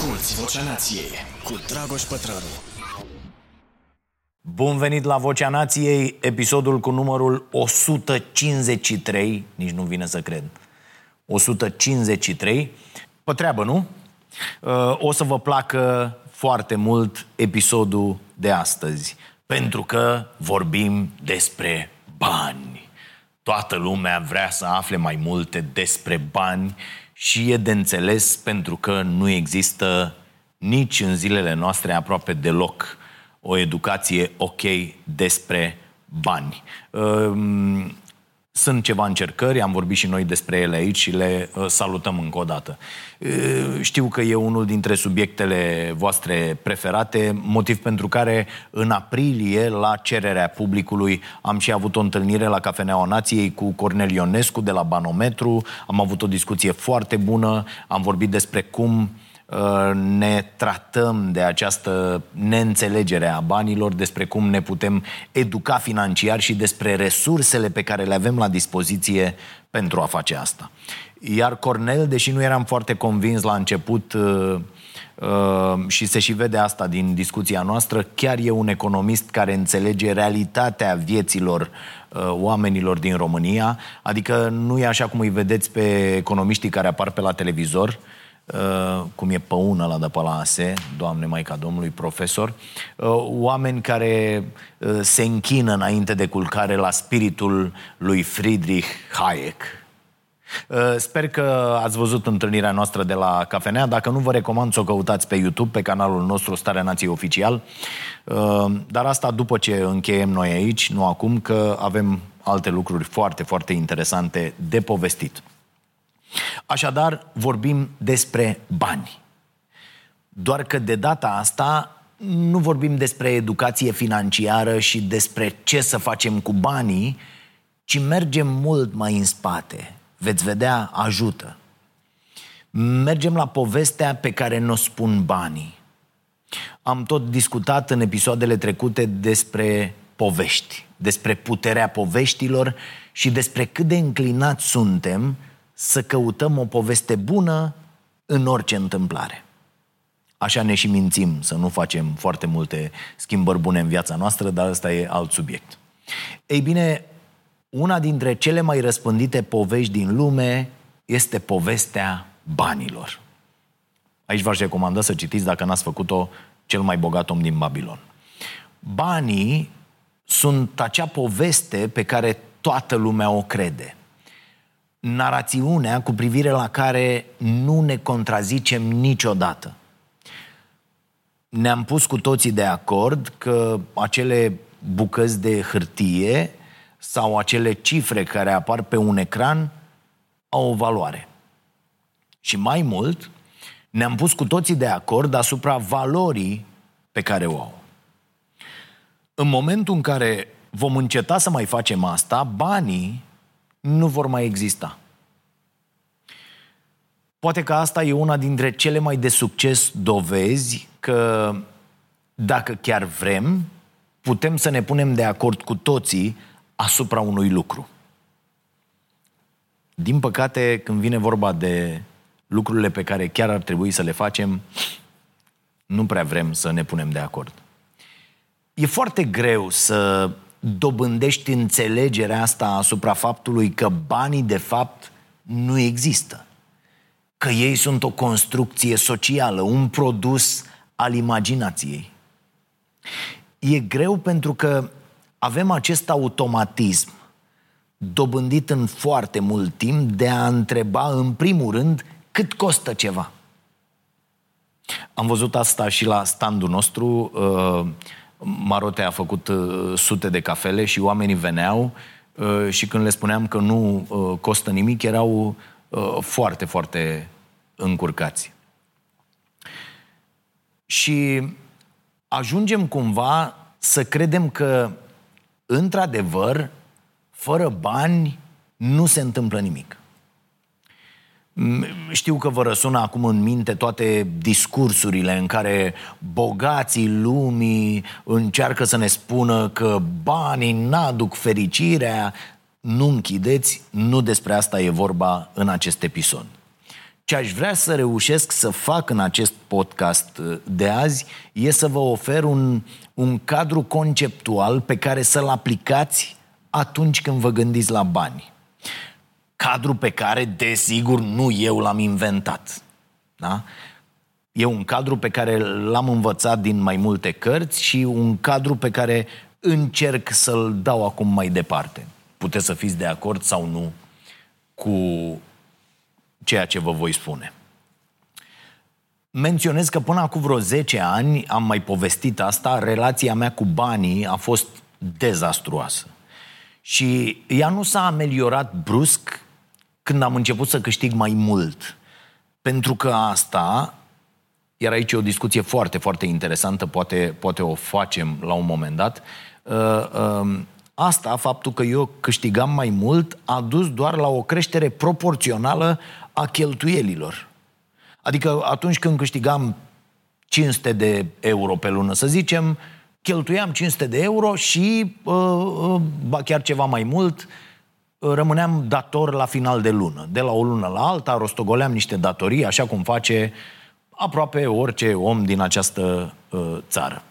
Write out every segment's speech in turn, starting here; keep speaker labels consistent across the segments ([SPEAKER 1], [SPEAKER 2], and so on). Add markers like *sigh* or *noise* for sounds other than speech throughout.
[SPEAKER 1] Asculți Vocea Nației cu Dragoș Pătrălu.
[SPEAKER 2] Bun venit la Vocea Nației, episodul cu numărul 153, nici nu vine să cred. 153. Pe treabă, nu? Uh, O să vă placă foarte mult episodul de astăzi, pentru că vorbim despre bani. Toată lumea vrea să afle mai multe despre bani și e de înțeles pentru că nu există nici în zilele noastre aproape deloc o educație ok despre bani. Um, Sunt ceva încercări, am vorbit și noi despre ele aici și le uh, salutăm încă o dată. Uh, Știu că e unul dintre subiectele voastre preferate, motiv pentru care în aprilie, la cererea publicului, am și avut o întâlnire la Cafeneaua Nației cu Cornel Ionescu de la Banometru, am avut o discuție foarte bună, am vorbit despre cum uh, ne tratăm de această neînțelegere a banilor, despre cum ne putem educa financiar și despre resursele pe care le avem la dispoziție pentru a face asta. Iar Cornel, deși nu eram foarte convins la început uh, uh, și se și vede asta din discuția noastră, chiar e un economist care înțelege realitatea vieților uh, oamenilor din România, adică nu e așa cum îi vedeți pe economiștii care apar pe la televizor, Uh, cum e păună la de pe la ASE, Doamne Maica Domnului, profesor, uh, oameni care uh, se închină înainte de culcare la spiritul lui Friedrich Hayek. Uh, Sper că ați văzut întâlnirea noastră de la Cafenea. Dacă nu, vă recomand să o căutați pe YouTube, pe canalul nostru Starea Nației Oficial. Uh, Dar asta după ce încheiem noi aici, nu acum, că avem alte lucruri foarte, foarte interesante de povestit. Așadar, vorbim despre bani. Doar că de data asta nu vorbim despre educație financiară și despre ce să facem cu banii, ci mergem mult mai în spate. Veți vedea, ajută. Mergem la povestea pe care ne-o spun banii. Am tot discutat în episoadele trecute despre povești, despre puterea poveștilor și despre cât de înclinați suntem să căutăm o poveste bună în orice întâmplare. Așa ne și mințim să nu facem foarte multe schimbări bune în viața noastră, dar ăsta e alt subiect. Ei bine, una dintre cele mai răspândite povești din lume este povestea banilor. Aici v-aș recomanda să citiți, dacă n-ați făcut-o, Cel mai bogat om din Babilon. Banii sunt acea poveste pe care toată lumea o crede. Narațiunea cu privire la care nu ne contrazicem niciodată. Ne-am pus cu toții de acord că acele bucăți de hârtie sau acele cifre care apar pe un ecran au o valoare. Și mai mult, ne-am pus cu toții de acord asupra valorii pe care o au. În momentul în care vom înceta să mai facem asta, banii nu vor mai exista. Poate că asta e una dintre cele mai de succes dovezi că dacă chiar vrem, putem să ne punem de acord cu toții asupra unui lucru. Din păcate, când vine vorba de lucrurile pe care chiar ar trebui să le facem, nu prea vrem să ne punem de acord. E foarte greu să dobândești înțelegerea asta asupra faptului că banii, de fapt, nu există. Că ei sunt o construcție socială, un produs al imaginației. E greu pentru că avem acest automatism dobândit în foarte mult timp de a întreba în primul rând cât costă ceva. Am văzut asta și la standul nostru. uh, Marote a făcut uh, sute de cafele și oamenii veneau uh, și când le spuneam că nu uh, costă nimic, erau uh, foarte, foarte încurcați. Și ajungem cumva să credem că, într-adevăr, fără bani nu se întâmplă nimic. M- Știu că vă răsună acum în minte toate discursurile în care bogații lumii încearcă să ne spună că banii n-aduc fericirea. Nu închideți, nu despre asta e vorba în acest episod. Ce aș vrea să reușesc să fac în acest podcast uh, de azi e să vă ofer un, un cadru conceptual pe care să-l aplicați atunci când vă gândiți la bani. Cadru pe care, desigur, nu eu l-am inventat. Da? E un cadru pe care l-am învățat din mai multe cărți și un cadru pe care încerc să-l dau acum mai departe. Puteți să fiți de acord sau nu cu ceea ce vă voi spune. Menționez că până acum vreo 10 ani, am mai povestit asta, relația mea cu banii a fost dezastruoasă. Și ea nu s-a ameliorat brusc când am început să câștig mai mult. Pentru că asta, iar aici e o discuție foarte, foarte interesantă, poate, poate o facem la un moment dat, uh, uh, asta, faptul că eu câștigam mai mult, a dus doar la o creștere proporțională a cheltuielilor. Adică atunci când câștigam 500 de euro pe lună, să zicem, cheltuiam 500 de euro și, uh, uh, ba chiar ceva mai mult, uh, rămâneam dator la final de lună. De la o lună la alta rostogoleam niște datorii, așa cum face aproape orice om din această uh, țară.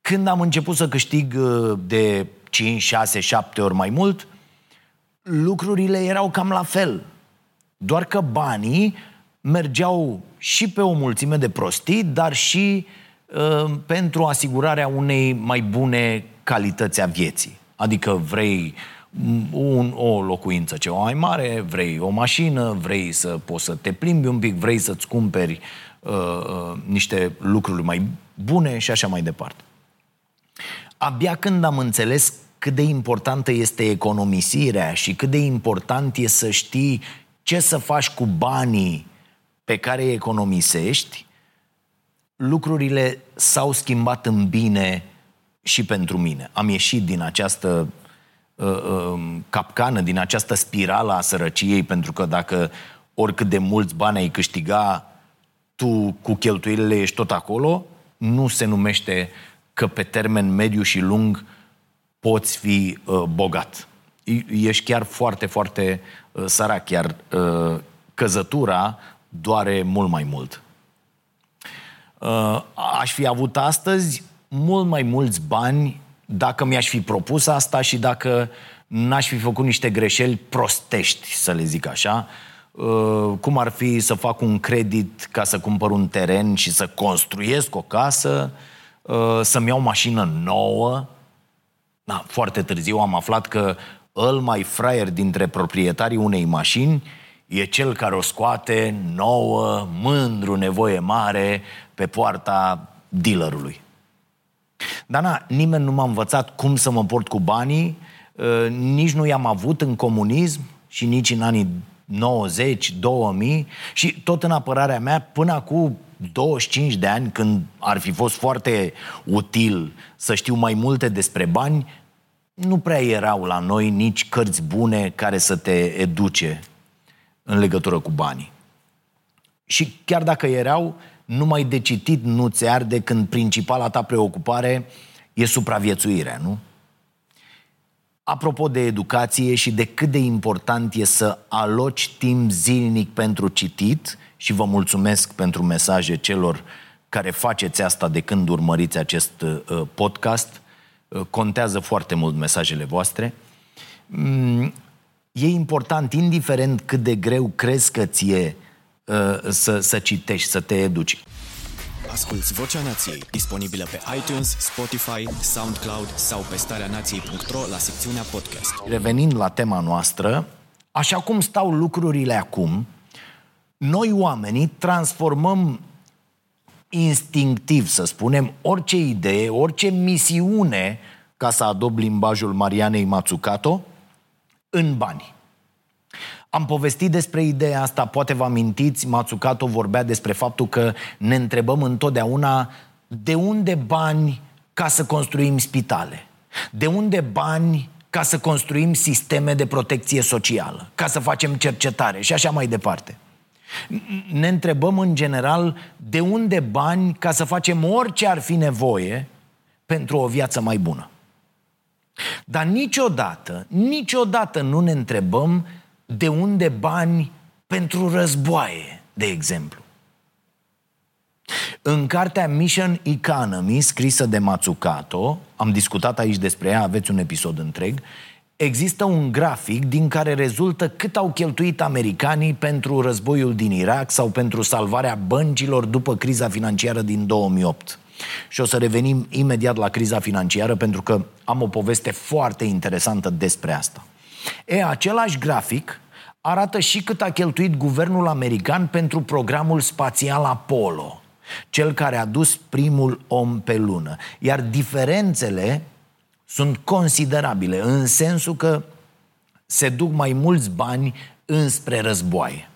[SPEAKER 2] Când am început să câștig uh, de 5, 6, 7 ori mai mult, lucrurile erau cam la fel. Doar că banii mergeau și pe o mulțime de prostii, dar și uh, pentru asigurarea unei mai bune calități a vieții. Adică vrei un, o locuință ceva mai mare, vrei o mașină, vrei să poți să te plimbi un pic, vrei să-ți cumperi uh, uh, niște lucruri mai bune și așa mai departe. Abia când am înțeles cât de importantă este economisirea și cât de important e să știi ce să faci cu banii pe care îi economisești, lucrurile s-au schimbat în bine și pentru mine. Am ieșit din această uh, uh, capcană, din această spirală a sărăciei, pentru că dacă oricât de mulți bani ai câștiga, tu cu cheltuielile ești tot acolo, nu se numește că pe termen mediu și lung poți fi uh, bogat. Ești chiar foarte, foarte uh, sărac, chiar uh, căzătura doare mult mai mult. Uh, aș fi avut astăzi mult mai mulți bani dacă mi-aș fi propus asta și dacă n-aș fi făcut niște greșeli prostești, să le zic așa, uh, cum ar fi să fac un credit ca să cumpăr un teren și să construiesc o casă, uh, să-mi iau mașină nouă. Da, foarte târziu am aflat că îl mai fraier dintre proprietarii unei mașini e cel care o scoate nouă, mândru, nevoie mare, pe poarta dealerului. Dar na, nimeni nu m-a învățat cum să mă port cu banii, ă, nici nu i-am avut în comunism și nici în anii 90, 2000 și tot în apărarea mea până acum 25 de ani, când ar fi fost foarte util să știu mai multe despre bani, nu prea erau la noi nici cărți bune care să te educe în legătură cu banii. Și chiar dacă erau, numai de citit nu ți arde când principala ta preocupare e supraviețuirea, nu? Apropo de educație și de cât de important e să aloci timp zilnic pentru citit, și vă mulțumesc pentru mesaje celor care faceți asta de când urmăriți acest uh, podcast, uh, contează foarte mult mesajele voastre. Mm, e important, indiferent cât de greu crezi că ție uh, să, să citești, să te educi.
[SPEAKER 1] Asculți Vocea Nației, disponibilă pe iTunes, Spotify, SoundCloud sau pe starea nației.ro la secțiunea podcast.
[SPEAKER 2] Revenind la tema noastră, așa cum stau lucrurile acum, noi oamenii transformăm instinctiv, să spunem, orice idee, orice misiune, ca să adob limbajul Marianei Matsukato, în bani. Am povestit despre ideea asta, poate vă amintiți, Matsukato vorbea despre faptul că ne întrebăm întotdeauna de unde bani ca să construim spitale, de unde bani ca să construim sisteme de protecție socială, ca să facem cercetare și așa mai departe. Ne întrebăm în general de unde bani ca să facem orice ar fi nevoie pentru o viață mai bună. Dar niciodată, niciodată nu ne întrebăm de unde bani pentru războaie, de exemplu. În cartea Mission Economy, scrisă de Matsukato, am discutat aici despre ea, aveți un episod întreg, există un grafic din care rezultă cât au cheltuit americanii pentru războiul din Irak sau pentru salvarea băncilor după criza financiară din 2008. Și o să revenim imediat la criza financiară pentru că am o poveste foarte interesantă despre asta. E, același grafic arată și cât a cheltuit guvernul american pentru programul spațial Apollo, cel care a dus primul om pe lună. Iar diferențele sunt considerabile în sensul că se duc mai mulți bani înspre războaie.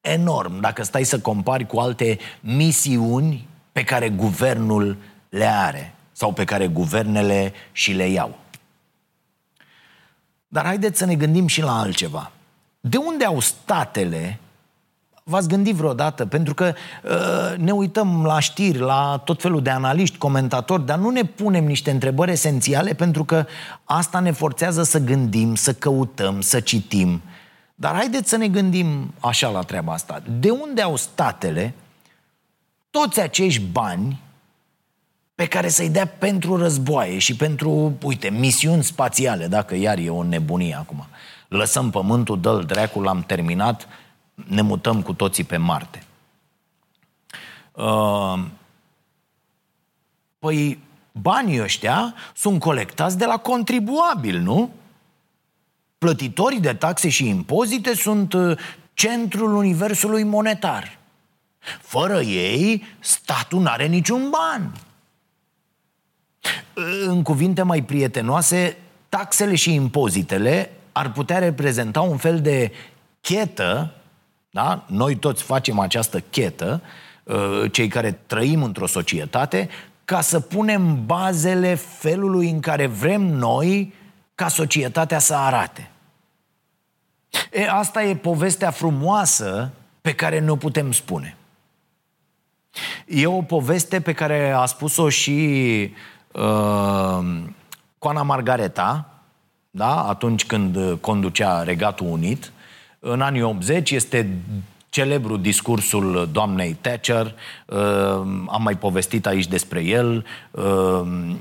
[SPEAKER 2] Enorm, dacă stai să compari cu alte misiuni pe care guvernul le are sau pe care guvernele și le iau. Dar haideți să ne gândim și la altceva. De unde au statele V-ați gândit vreodată? Pentru că uh, ne uităm la știri, la tot felul de analiști, comentatori, dar nu ne punem niște întrebări esențiale pentru că asta ne forțează să gândim, să căutăm, să citim. Dar haideți să ne gândim așa la treaba asta. De unde au statele toți acești bani pe care să-i dea pentru războaie și pentru, uite, misiuni spațiale, dacă iar e o nebunie acum. Lăsăm pământul, dă-l dracu, l-am terminat, ne mutăm cu toții pe Marte. Uh, păi banii ăștia sunt colectați de la contribuabil, nu? Plătitorii de taxe și impozite sunt uh, centrul universului monetar. Fără ei, statul nu are niciun ban. În cuvinte mai prietenoase, taxele și impozitele ar putea reprezenta un fel de chetă da? Noi toți facem această chetă, uh, cei care trăim într-o societate, ca să punem bazele felului în care vrem noi ca societatea să arate. E, asta e povestea frumoasă pe care ne-o putem spune. E o poveste pe care a spus-o și uh, Coana Margareta, da? atunci când conducea Regatul Unit, în anii 80 este celebru discursul doamnei Thatcher, uh, am mai povestit aici despre el, uh,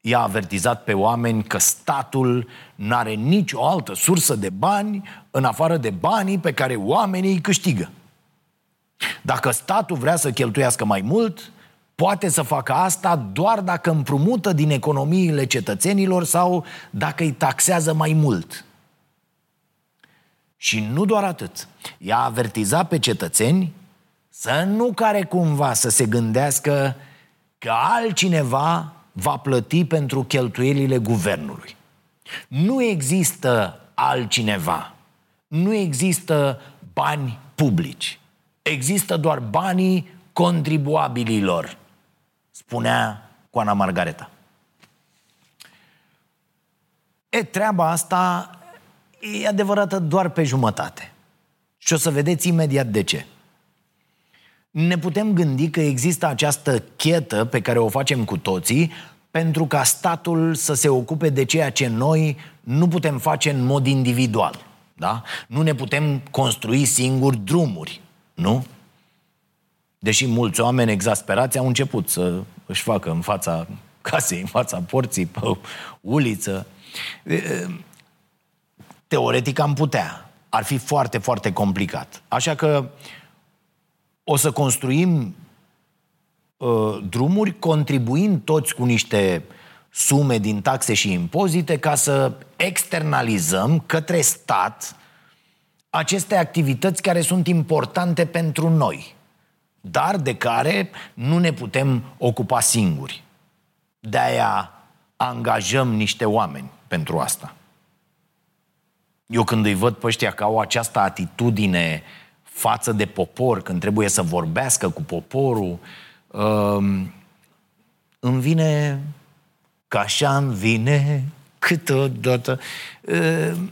[SPEAKER 2] i-a avertizat pe oameni că statul n-are nicio altă sursă de bani în afară de banii pe care oamenii îi câștigă. Dacă statul vrea să cheltuiască mai mult, poate să facă asta doar dacă împrumută din economiile cetățenilor sau dacă îi taxează mai mult. Și nu doar atât. Ea avertiza pe cetățeni să nu care cumva să se gândească că altcineva va plăti pentru cheltuielile guvernului. Nu există altcineva. Nu există bani publici. Există doar banii contribuabililor, spunea Coana Margareta. E, treaba asta e adevărată doar pe jumătate. Și o să vedeți imediat de ce. Ne putem gândi că există această chetă pe care o facem cu toții pentru ca statul să se ocupe de ceea ce noi nu putem face în mod individual. Da? Nu ne putem construi singuri drumuri, nu? Deși mulți oameni exasperați au început să își facă în fața *laughs* casei, în fața porții, pe uliță. Teoretic am putea. Ar fi foarte, foarte complicat. Așa că o să construim uh, drumuri contribuind toți cu niște sume din taxe și impozite ca să externalizăm către stat aceste activități care sunt importante pentru noi, dar de care nu ne putem ocupa singuri. De aia angajăm niște oameni pentru asta. Eu când îi văd pe ăștia că au această atitudine față de popor, când trebuie să vorbească cu poporul, um, îmi vine, ca așa îmi vine câteodată. Um,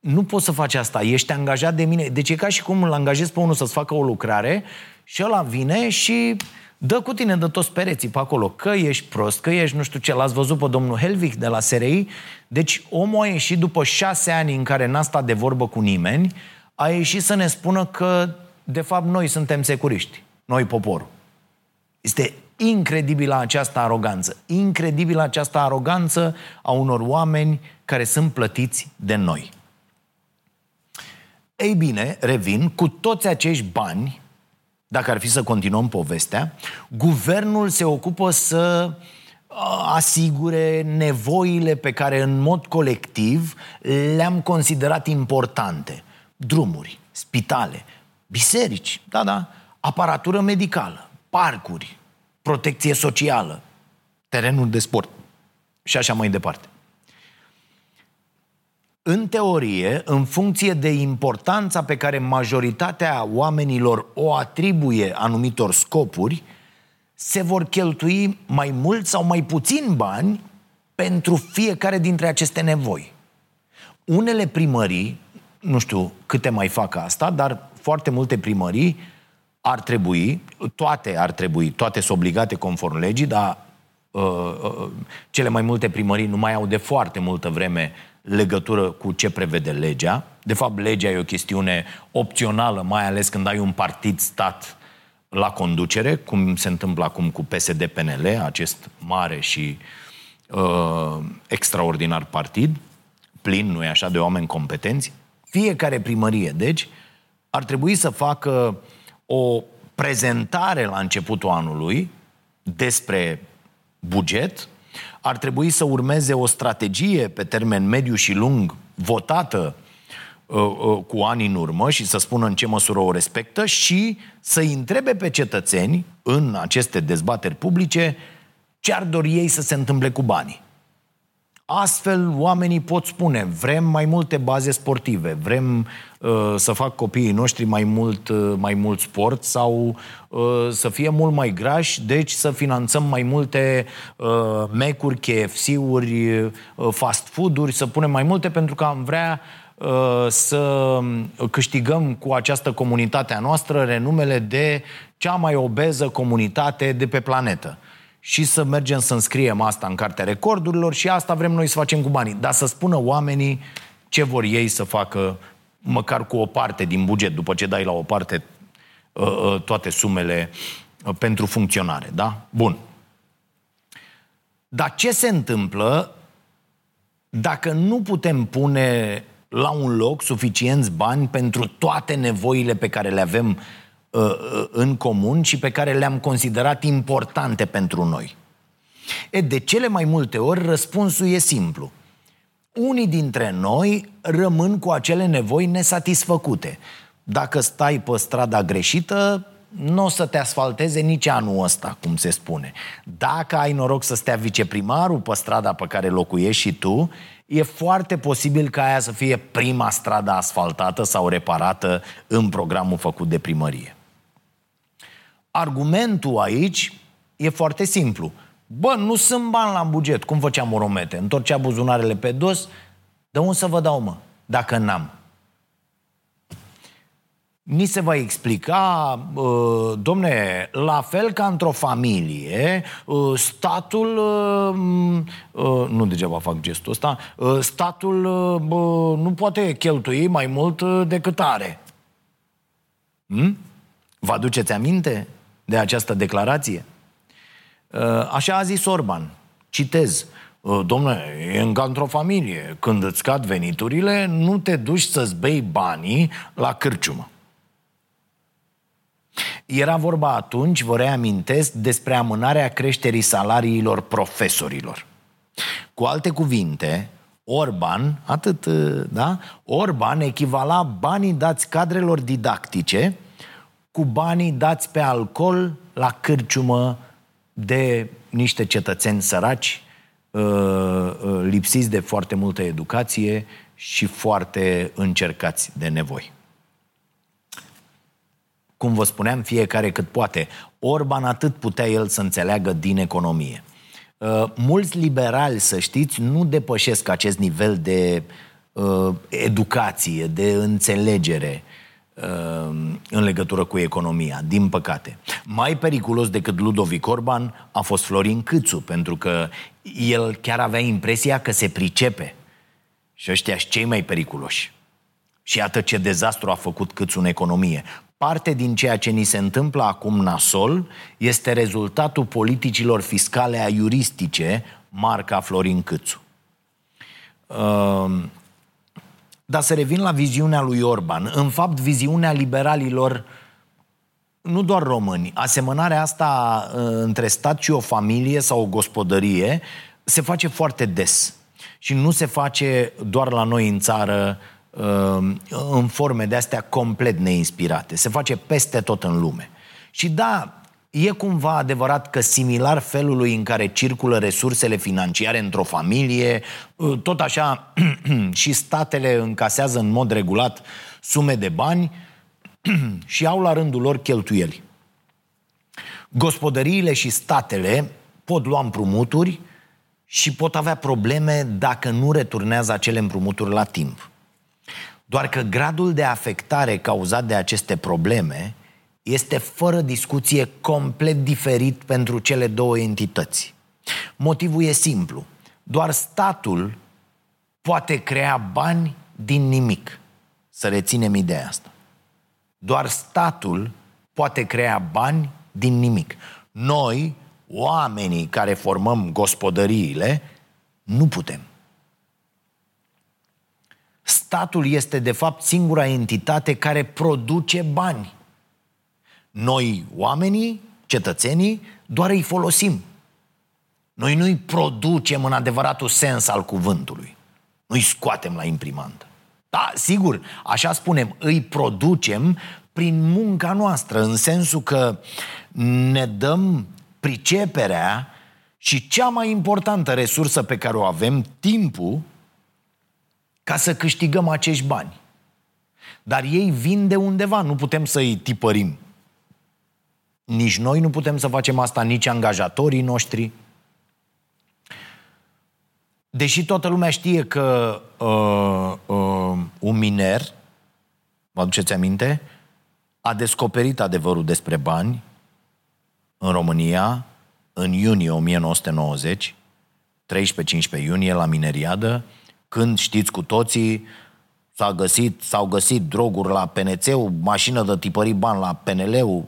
[SPEAKER 2] nu poți să faci asta, ești angajat de mine. Deci e ca și cum îl angajezi pe unul să-ți facă o lucrare și ăla vine și dă cu tine de toți pereții pe acolo. Că ești prost, că ești nu știu ce. L-ați văzut pe domnul Helvig de la SRI? Deci omul a ieșit după șase ani în care n-a stat de vorbă cu nimeni, a ieșit să ne spună că, de fapt, noi suntem securiști, noi poporul. Este incredibilă această aroganță, incredibilă această aroganță a unor oameni care sunt plătiți de noi. Ei bine, revin, cu toți acești bani, dacă ar fi să continuăm povestea, guvernul se ocupă să asigure nevoile pe care în mod colectiv le-am considerat importante. Drumuri, spitale, biserici, da, da, aparatură medicală, parcuri, protecție socială, terenuri de sport și așa mai departe. În teorie, în funcție de importanța pe care majoritatea oamenilor o atribuie anumitor scopuri, se vor cheltui mai mult sau mai puțin bani pentru fiecare dintre aceste nevoi. Unele primării, nu știu câte mai fac asta, dar foarte multe primării ar trebui, toate ar trebui, toate sunt obligate conform legii, dar uh, uh, cele mai multe primării nu mai au de foarte multă vreme legătură cu ce prevede legea. De fapt, legea e o chestiune opțională, mai ales când ai un partid stat la conducere, cum se întâmplă acum cu PSD-PNL, acest mare și uh, extraordinar partid, plin, nu e așa, de oameni competenți. Fiecare primărie, deci, ar trebui să facă o prezentare la începutul anului despre buget, ar trebui să urmeze o strategie pe termen mediu și lung votată uh, uh, cu ani în urmă și să spună în ce măsură o respectă și să întrebe pe cetățeni în aceste dezbateri publice ce ar dori ei să se întâmple cu banii. Astfel, oamenii pot spune, vrem mai multe baze sportive, vrem uh, să fac copiii noștri mai mult, uh, mai mult sport sau uh, să fie mult mai grași, deci să finanțăm mai multe uh, mecuri, KFC-uri, uh, fast food-uri, să punem mai multe pentru că am vrea uh, să câștigăm cu această comunitate a noastră renumele de cea mai obeză comunitate de pe planetă și să mergem să înscriem asta în cartea recordurilor și asta vrem noi să facem cu banii. Dar să spună oamenii ce vor ei să facă măcar cu o parte din buget, după ce dai la o parte uh, uh, toate sumele uh, pentru funcționare, da? Bun. Dar ce se întâmplă dacă nu putem pune la un loc suficienți bani pentru toate nevoile pe care le avem Uh, uh, în comun și pe care le-am considerat importante pentru noi? E, de cele mai multe ori răspunsul e simplu. Unii dintre noi rămân cu acele nevoi nesatisfăcute. Dacă stai pe strada greșită, nu o să te asfalteze nici anul ăsta, cum se spune. Dacă ai noroc să stea viceprimarul pe strada pe care locuiești și tu, e foarte posibil ca aia să fie prima stradă asfaltată sau reparată în programul făcut de primărie. Argumentul aici e foarte simplu. Bă, nu sunt bani la buget. Cum făceam Moromete? Întorcea buzunarele pe dos. De unde să vă dau, mă, dacă n-am? Ni se va explica, uh, domne, la fel ca într-o familie, uh, statul, uh, uh, nu degeaba fac gestul ăsta, uh, statul uh, nu poate cheltui mai mult uh, decât are. Hmm? Vă aduceți aminte? De această declarație? Uh, așa a zis Orban. Citez. Uh, domnule, e încă într-o familie. Când îți cad veniturile, nu te duci să-ți bei banii la cârciumă. Era vorba atunci, vă reamintesc, despre amânarea creșterii salariilor profesorilor. Cu alte cuvinte, Orban, atât, uh, da? Orban echivala banii dați cadrelor didactice cu banii dați pe alcool la cârciumă de niște cetățeni săraci, uh, uh, lipsiți de foarte multă educație și foarte încercați de nevoi. Cum vă spuneam, fiecare cât poate. Orban atât putea el să înțeleagă din economie. Uh, mulți liberali, să știți, nu depășesc acest nivel de educație, de înțelegere în legătură cu economia, din păcate. Mai periculos decât Ludovic Orban a fost Florin Câțu, pentru că el chiar avea impresia că se pricepe. Și ăștia sunt cei mai periculoși. Și iată ce dezastru a făcut Câțu în economie. Parte din ceea ce ni se întâmplă acum nasol este rezultatul politicilor fiscale aiuristice marca Florin Câțu. Uh, dar să revin la viziunea lui Orban. În fapt, viziunea liberalilor nu doar români. Asemănarea asta uh, între stat și o familie sau o gospodărie se face foarte des. Și nu se face doar la noi în țară uh, în forme de astea complet neinspirate. Se face peste tot în lume. Și da, e cumva adevărat că similar felului în care circulă resursele financiare într-o familie, uh, tot așa *clears throat* și statele încasează în mod regulat sume de bani, *clears throat* și au la rândul lor cheltuieli. Gospodăriile și statele pot lua împrumuturi și pot avea probleme dacă nu returnează acele împrumuturi la timp. Doar că gradul de afectare cauzat de aceste probleme este fără discuție complet diferit pentru cele două entități. Motivul e simplu. Doar statul poate crea bani din nimic. Să reținem ideea asta. Doar statul poate crea bani din nimic. Noi, oamenii care formăm gospodăriile, nu putem. Statul este, de fapt, singura entitate care produce bani. Noi, oamenii, cetățenii, doar îi folosim. Noi nu-i producem în adevăratul sens al cuvântului. Nu-i scoatem la imprimantă. Da, sigur, așa spunem, îi producem prin munca noastră, în sensul că ne dăm priceperea și cea mai importantă resursă pe care o avem, timpul, ca să câștigăm acești bani. Dar ei vin de undeva, nu putem să-i tipărim. Nici noi nu putem să facem asta, nici angajatorii noștri. Deși toată lumea știe că uh, uh, un miner, vă aduceți aminte, a descoperit adevărul despre bani în România în iunie 1990, 13-15 iunie la Mineriadă, când știți cu toții s-a găsit, s-au găsit droguri la PNC-ul, mașină de tipărit bani la PNL-ul.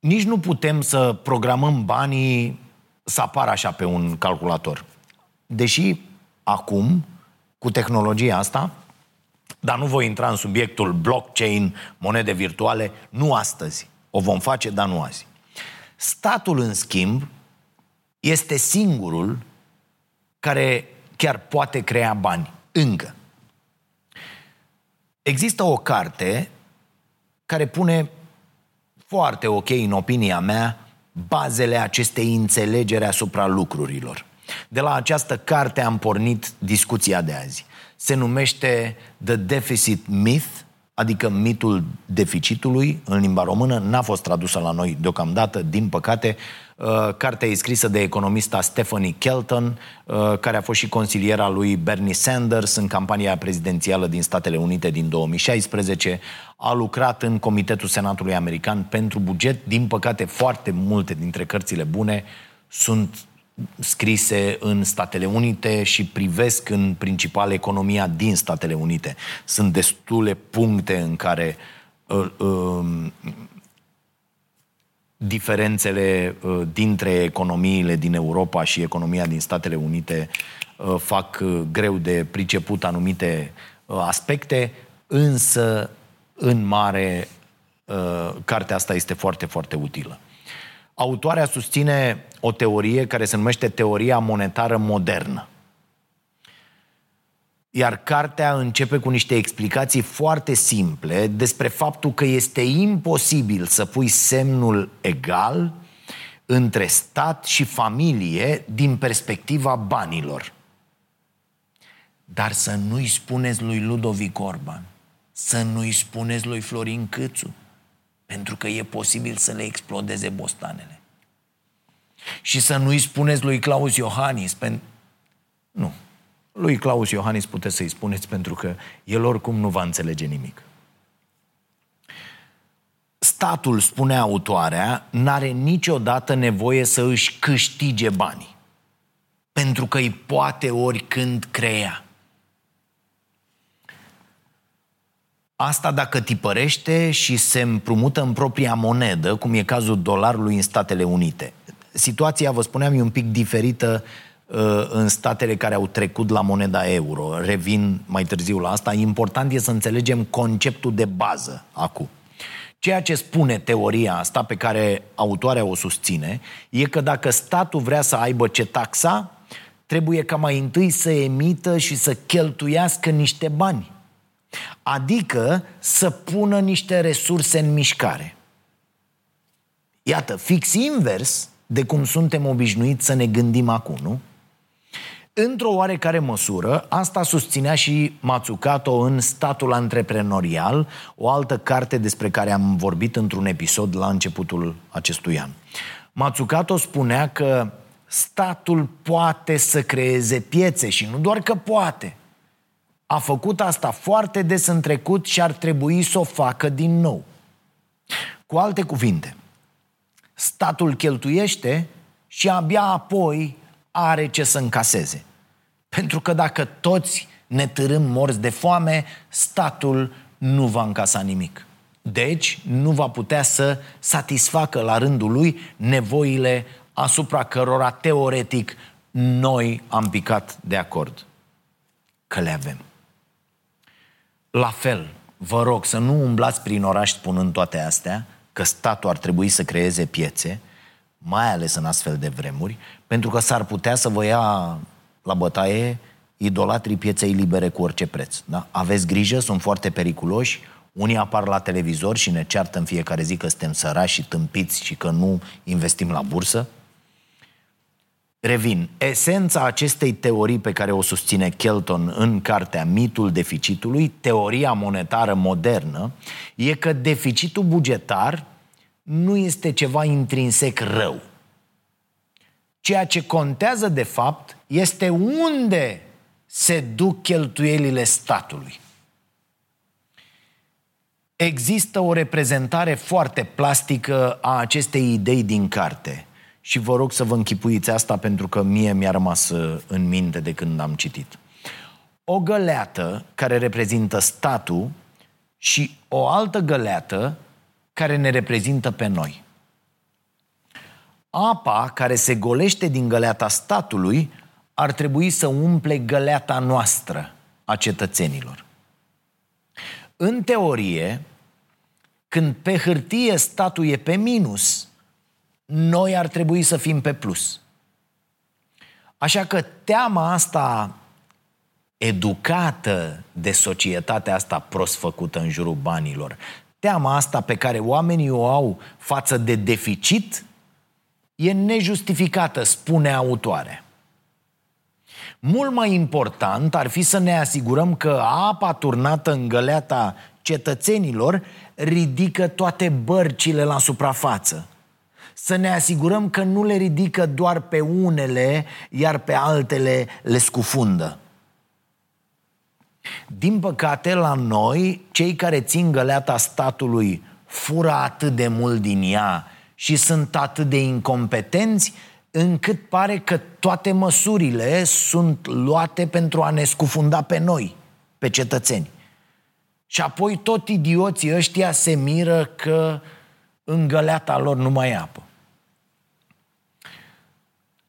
[SPEAKER 2] Nici nu putem să programăm banii să apară așa pe un calculator. Deși acum, cu tehnologia asta, dar nu voi intra în subiectul blockchain, monede virtuale, nu astăzi. O vom face, dar nu azi. Statul, în schimb, este singurul care chiar poate crea bani. Încă. Există o carte care pune foarte ok, în opinia mea, bazele acestei înțelegeri asupra lucrurilor. De la această carte am pornit discuția de azi. Se numește The Deficit Myth, adică mitul deficitului în limba română, n-a fost tradusă la noi deocamdată, din păcate. Uh, cartea e scrisă de economista Stephanie Kelton, uh, care a fost și consiliera lui Bernie Sanders în campania prezidențială din Statele Unite din 2016. A lucrat în Comitetul Senatului American pentru buget. Din păcate, foarte multe dintre cărțile bune sunt scrise în Statele Unite și privesc în principal economia din Statele Unite. Sunt destule puncte în care uh, uh, diferențele uh, dintre economiile din Europa și economia din Statele Unite uh, fac uh, greu de priceput anumite uh, aspecte, însă în mare uh, cartea asta este foarte, foarte utilă. Autoarea susține o teorie care se numește teoria monetară modernă. Iar cartea începe cu niște explicații foarte simple despre faptul că este imposibil să pui semnul egal între stat și familie din perspectiva banilor. Dar să nu-i spuneți lui Ludovic Orban, să nu-i spuneți lui Florin Câțu, pentru că e posibil să le explodeze bostanele. Și să nu-i spuneți lui Claus Iohannis, pen... nu. Lui Claus Iohannis puteți să-i spuneți pentru că el oricum nu va înțelege nimic. Statul, spune autoarea, n-are niciodată nevoie să își câștige banii. Pentru că îi poate oricând crea. Asta dacă tipărește și se împrumută în propria monedă, cum e cazul dolarului în Statele Unite. Situația, vă spuneam, e un pic diferită uh, în statele care au trecut la moneda euro. Revin mai târziu la asta. Important e să înțelegem conceptul de bază acum. Ceea ce spune teoria asta, pe care autoarea o susține, e că dacă statul vrea să aibă ce taxa, trebuie ca mai întâi să emită și să cheltuiască niște bani. Adică să pună niște resurse în mișcare. Iată, fix invers de cum suntem obișnuiți să ne gândim acum, nu? Într-o oarecare măsură, asta susținea și Matsukato în Statul Antreprenorial, o altă carte despre care am vorbit într-un episod la începutul acestui an. Matsukato spunea că statul poate să creeze piețe și nu doar că poate. A făcut asta foarte des în trecut și ar trebui să o facă din nou. Cu alte cuvinte, statul cheltuiește și abia apoi are ce să încaseze. Pentru că dacă toți ne târâm morți de foame, statul nu va încasa nimic. Deci, nu va putea să satisfacă la rândul lui nevoile asupra cărora, teoretic, noi am picat de acord că le avem. La fel, vă rog să nu umblați prin oraș spunând toate astea, că statul ar trebui să creeze piețe, mai ales în astfel de vremuri, pentru că s-ar putea să vă ia la bătaie idolatrii pieței libere cu orice preț. Da? Aveți grijă, sunt foarte periculoși, unii apar la televizor și ne ceartă în fiecare zi că suntem sărași și tâmpiți și că nu investim la bursă. Revin, esența acestei teorii pe care o susține Kelton în cartea Mitul deficitului, teoria monetară modernă, e că deficitul bugetar nu este ceva intrinsec rău. Ceea ce contează de fapt este unde se duc cheltuielile statului. Există o reprezentare foarte plastică a acestei idei din carte și vă rog să vă închipuiți asta pentru că mie mi-a rămas uh, în minte de când am citit. O găleată care reprezintă statul și o altă găleată care ne reprezintă pe noi. Apa care se golește din găleata statului ar trebui să umple găleata noastră a cetățenilor. În teorie, când pe hârtie statul e pe minus, noi ar trebui să fim pe plus. Așa că teama asta educată de societatea asta prost făcută în jurul banilor, teama asta pe care oamenii o au față de deficit, e nejustificată, spune autoarea. Mult mai important ar fi să ne asigurăm că apa turnată în găleata cetățenilor ridică toate bărcile la suprafață. Să ne asigurăm că nu le ridică doar pe unele, iar pe altele le scufundă. Din păcate, la noi, cei care țin găleata statului fură atât de mult din ea și sunt atât de incompetenți încât pare că toate măsurile sunt luate pentru a ne scufunda pe noi, pe cetățeni. Și apoi tot idioții ăștia se miră că în găleata lor nu mai e apă.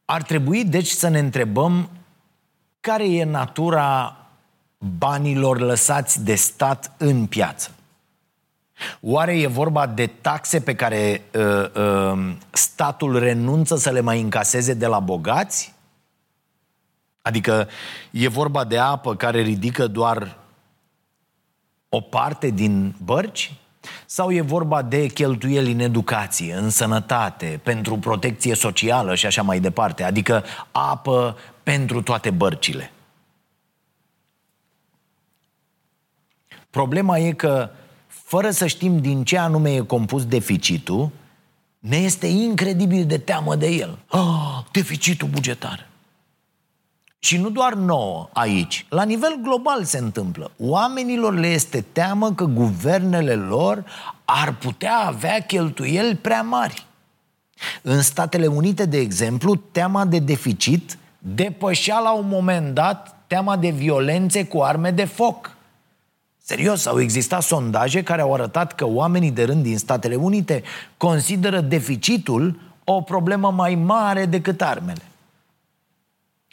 [SPEAKER 2] Ar trebui, deci, să ne întrebăm care e natura banilor lăsați de stat în piață. Oare e vorba de taxe pe care uh, uh, statul renunță să le mai încaseze de la bogați? Adică e vorba de apă care ridică doar o parte din bărci? Sau e vorba de cheltuieli în educație, în sănătate, pentru protecție socială și așa mai departe? Adică apă pentru toate bărcile. Problema e că fără să știm din ce anume e compus deficitul, ne este incredibil de teamă de el. Oh, deficitul bugetar. Și nu doar nouă aici, la nivel global se întâmplă. Oamenilor le este teamă că guvernele lor ar putea avea cheltuieli prea mari. În Statele Unite, de exemplu, teama de deficit depășea la un moment dat teama de violențe cu arme de foc Serios, au existat sondaje care au arătat că oamenii de rând din Statele Unite consideră deficitul o problemă mai mare decât armele.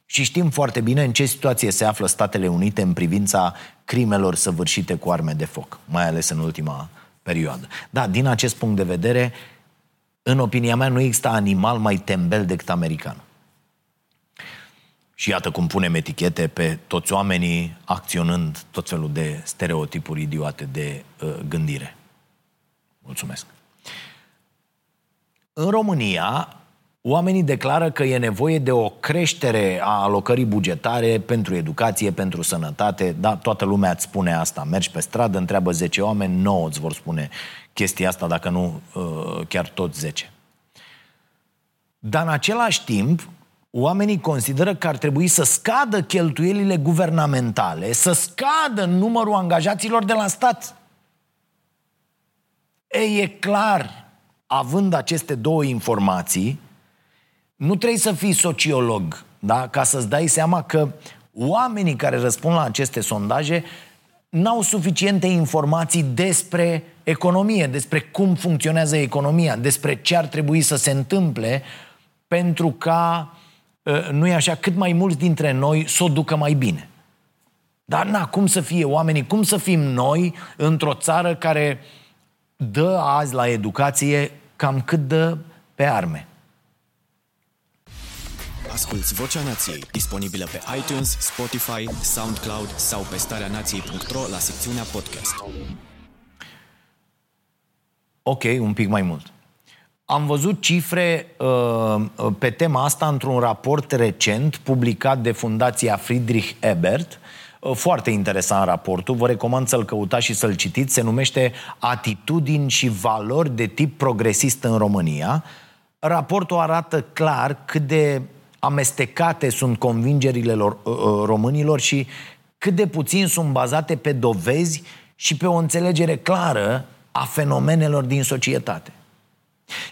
[SPEAKER 2] Și știm foarte bine în ce situație se află Statele Unite în privința crimelor săvârșite cu arme de foc, mai ales în ultima perioadă. Da, din acest punct de vedere, în opinia mea, nu există animal mai tembel decât americanul. Și iată cum punem etichete pe toți oamenii acționând tot felul de stereotipuri idiote de uh, gândire. Mulțumesc. În România, oamenii declară că e nevoie de o creștere a alocării bugetare pentru educație, pentru sănătate. Da, toată lumea îți spune asta. Mergi pe stradă, întreabă 10 oameni, 9 îți vor spune chestia asta, dacă nu uh, chiar tot 10. Dar în același timp, oamenii consideră că ar trebui să scadă cheltuielile guvernamentale, să scadă numărul angajaților de la stat. Ei, e clar, având aceste două informații, nu trebuie să fii sociolog, da? ca să-ți dai seama că oamenii care răspund la aceste sondaje n-au suficiente informații despre economie, despre cum funcționează economia, despre ce ar trebui să se întâmple pentru ca, ă, nu e așa, cât mai mulți dintre noi să o ducă mai bine. Dar na, cum să fie oamenii, cum să fim noi într-o țară care dă azi la educație cam cât dă pe arme?
[SPEAKER 1] Asculți Vocea Nației, disponibilă pe iTunes, Spotify, SoundCloud sau pe starea nației.ro la secțiunea podcast.
[SPEAKER 2] Ok, un pic mai mult. Am văzut cifre uh, pe tema asta într-un raport recent publicat de Fundația Friedrich Ebert. Uh, foarte interesant raportul, vă recomand să-l căutați și să-l citiți. Se numește Atitudini și valori de tip progresist în România. Raportul arată clar cât de amestecate sunt convingerile lor, uh, uh, românilor și cât de puțin sunt bazate pe dovezi și pe o înțelegere clară a fenomenelor din societate.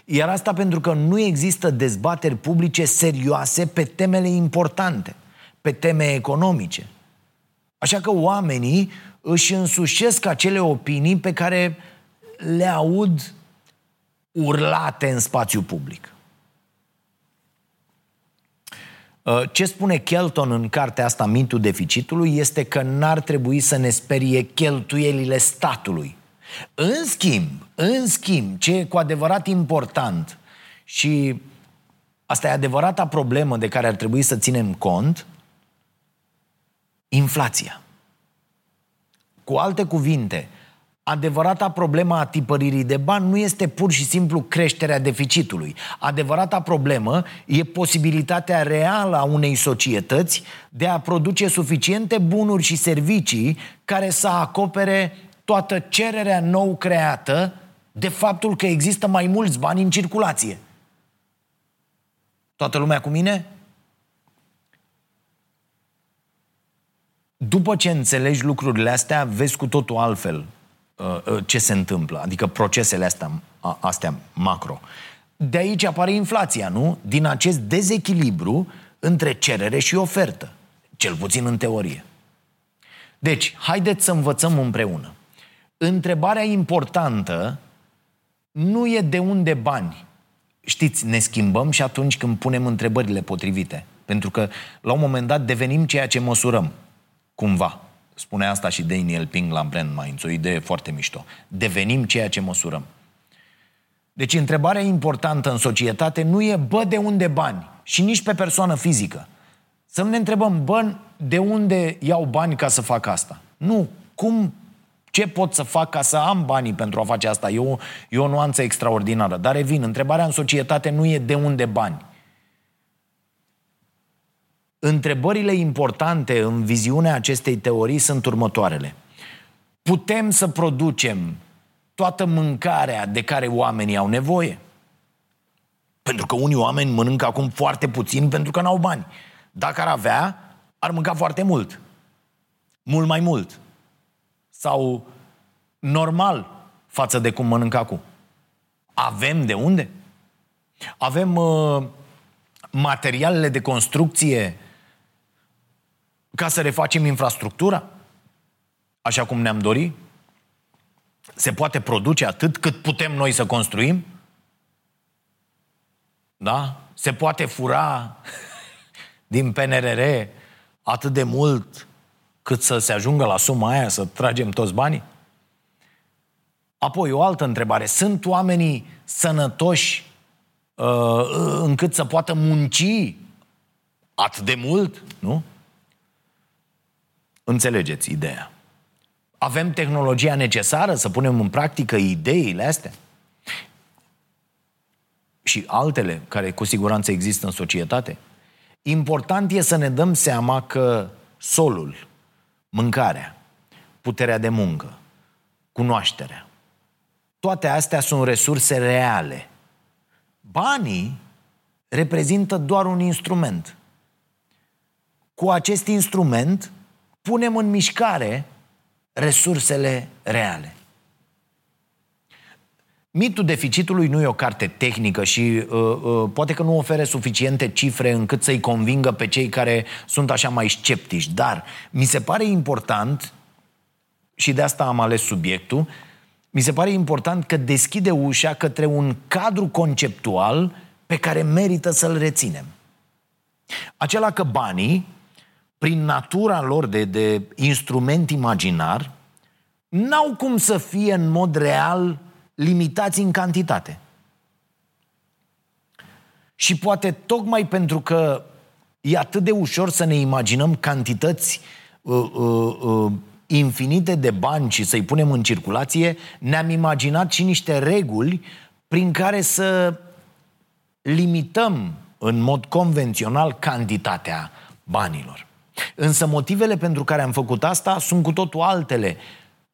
[SPEAKER 2] Iar asta pentru că nu există dezbateri publice serioase pe temele importante, pe teme economice. Așa că oamenii își însușesc acele opinii pe care le aud urlate în spațiu public. Uh, ce spune Kelton în cartea asta, Mitul deficitului, este că n-ar trebui să ne sperie cheltuielile statului. În schimb, în schimb, ce e cu adevărat important și asta e adevărata problemă de care ar trebui să ținem cont, inflația. Cu alte cuvinte, Adevărata problemă a tipăririi de bani nu este pur și simplu creșterea deficitului. Adevărata problemă e posibilitatea reală a unei societăți de a produce suficiente bunuri și servicii care să acopere toată cererea nou creată de faptul că există mai mulți bani în circulație. Toată lumea cu mine? După ce înțelegi lucrurile astea, vezi cu totul altfel Uh, uh, ce se întâmplă, adică procesele astea, astea macro. De aici apare inflația, nu? Din acest dezechilibru între cerere și ofertă, cel puțin în teorie. Deci, haideți să învățăm împreună. Întrebarea importantă nu e de unde bani. Știți, ne schimbăm și atunci când punem întrebările potrivite. Pentru că, la un moment dat, devenim ceea ce măsurăm. Cumva. Spune asta și Daniel Ping la Brand Minds, o idee foarte mișto. Devenim ceea ce măsurăm. Deci întrebarea importantă în societate nu e, bă, de unde bani? Și nici pe persoană fizică. Să ne întrebăm, bă, de unde iau bani ca să fac asta? Nu. Cum, ce pot să fac ca să am banii pentru a face asta? E o, e o nuanță extraordinară. Dar revin, întrebarea în societate nu e de unde bani. Întrebările importante în viziunea acestei teorii sunt următoarele. Putem să producem toată mâncarea de care oamenii au nevoie? Pentru că unii oameni mănâncă acum foarte puțin pentru că n-au bani. Dacă ar avea, ar mânca foarte mult. Mult mai mult. Sau normal față de cum mănâncă acum. Avem de unde? Avem uh, materialele de construcție ca să refacem infrastructura? așa cum ne-am dorit? Se poate produce atât cât putem noi să construim? Da? Se poate fura *laughs* din PNRR atât de mult cât să se ajungă la suma aia, să tragem toți banii? Apoi, o altă întrebare. Sunt oamenii sănătoși uh, încât să poată munci atât de mult? Nu? Înțelegeți ideea. Avem tehnologia necesară să punem în practică ideile astea? Și altele care cu siguranță există în societate? Important e să ne dăm seama că solul, mâncarea, puterea de muncă, cunoașterea, toate astea sunt resurse reale. Banii reprezintă doar un instrument. Cu acest instrument punem în mișcare resursele reale. Mitul deficitului nu e o carte tehnică și uh, uh, poate că nu ofere suficiente cifre încât să-i convingă pe cei care sunt așa mai sceptici, dar mi se pare important, și de asta am ales subiectul, mi se pare important că deschide ușa către un cadru conceptual pe care merită să-l reținem. Acela că banii, prin natura lor de, de instrument imaginar, n-au cum să fie în mod real limitați în cantitate. Și poate tocmai pentru că e atât de ușor să ne imaginăm cantități uh, uh, uh, infinite de bani și să-i punem în circulație, ne-am imaginat și niște reguli prin care să limităm în mod convențional cantitatea banilor. Însă motivele pentru care am făcut asta sunt cu totul altele.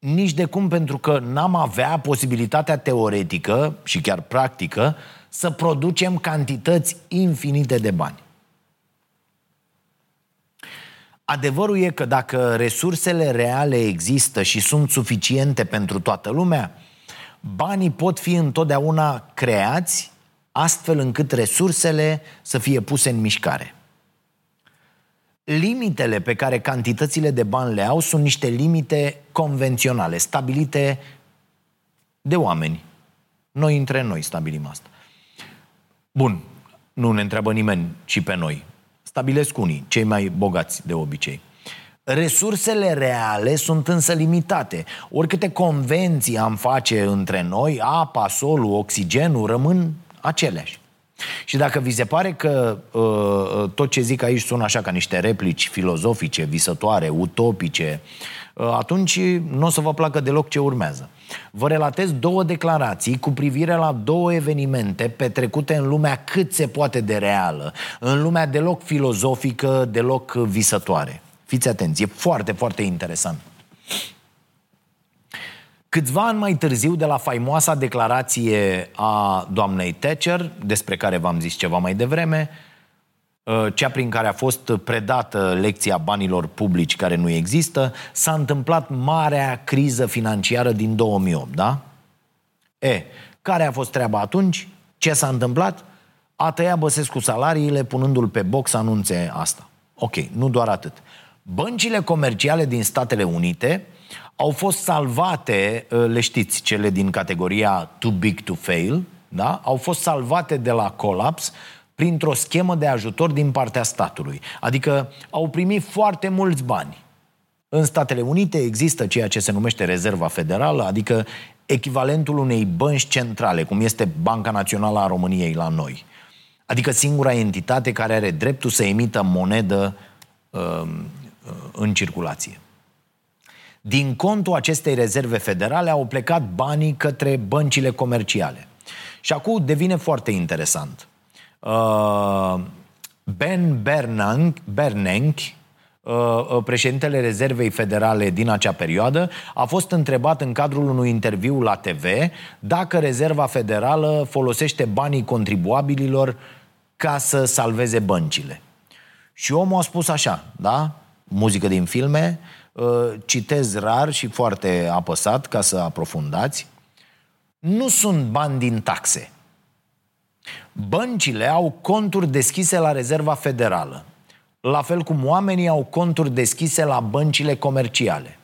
[SPEAKER 2] Nici de cum pentru că n-am avea posibilitatea teoretică și chiar practică să producem cantități infinite de bani. Adevărul e că dacă resursele reale există și sunt suficiente pentru toată lumea, banii pot fi întotdeauna creați astfel încât resursele să fie puse în mișcare. Limitele pe care cantitățile de bani le au sunt niște limite convenționale, stabilite de oameni. Noi între noi stabilim asta. Bun, nu ne întreabă nimeni, ci pe noi stabilesc unii, cei mai bogați de obicei. Resursele reale sunt însă limitate. Oricâte convenții am face între noi, apa, solul, oxigenul rămân aceleași. Și dacă vi se pare că uh, uh tot ce zic aici sună așa ca niște replici filozofice, visătoare, utopice, uh, atunci nu o să vă placă deloc ce urmează. Vă relatez două declarații cu privire la două evenimente petrecute în lumea cât se poate de reală, în lumea deloc filozofică, deloc visătoare. Fiți atenți, e foarte, foarte interesant. Câțiva ani mai târziu de la faimoasa declarație a doamnei Thatcher, despre care v-am zis ceva mai devreme, Uh, cea prin care a fost predată lecția banilor publici care nu există, s-a întâmplat marea criză financiară din 2008, da? E, care a fost treaba atunci? Ce s-a întâmplat? A tăiat Băsescu salariile punându-l pe box anunțe asta. Ok, nu doar atât. Băncile comerciale din Statele Unite au fost salvate, uh, le știți, cele din categoria too big to fail, da? Au fost salvate de la colaps printr-o schemă de ajutor din partea statului. Adică au primit foarte mulți bani. În Statele Unite există ceea ce se numește Rezerva Federală, adică echivalentul unei bănci centrale, cum este Banca Națională a României la noi. Adică singura entitate care are dreptul să emită monedă uh, în circulație. Din contul acestei rezerve federale au plecat banii către băncile comerciale. Și acum devine foarte interesant. Uh, ben Bernanke, Bernanke uh, uh, președintele Rezervei Federale din acea perioadă, a fost întrebat în cadrul unui interviu la TV dacă Rezerva Federală folosește banii contribuabililor ca să salveze băncile. Și omul a spus așa, da? Muzică din filme, citez rar și foarte apăsat ca să aprofundați. Nu sunt bani din taxe. Băncile au conturi deschise la Rezerva Federală, la fel cum oamenii au conturi deschise la băncile comerciale.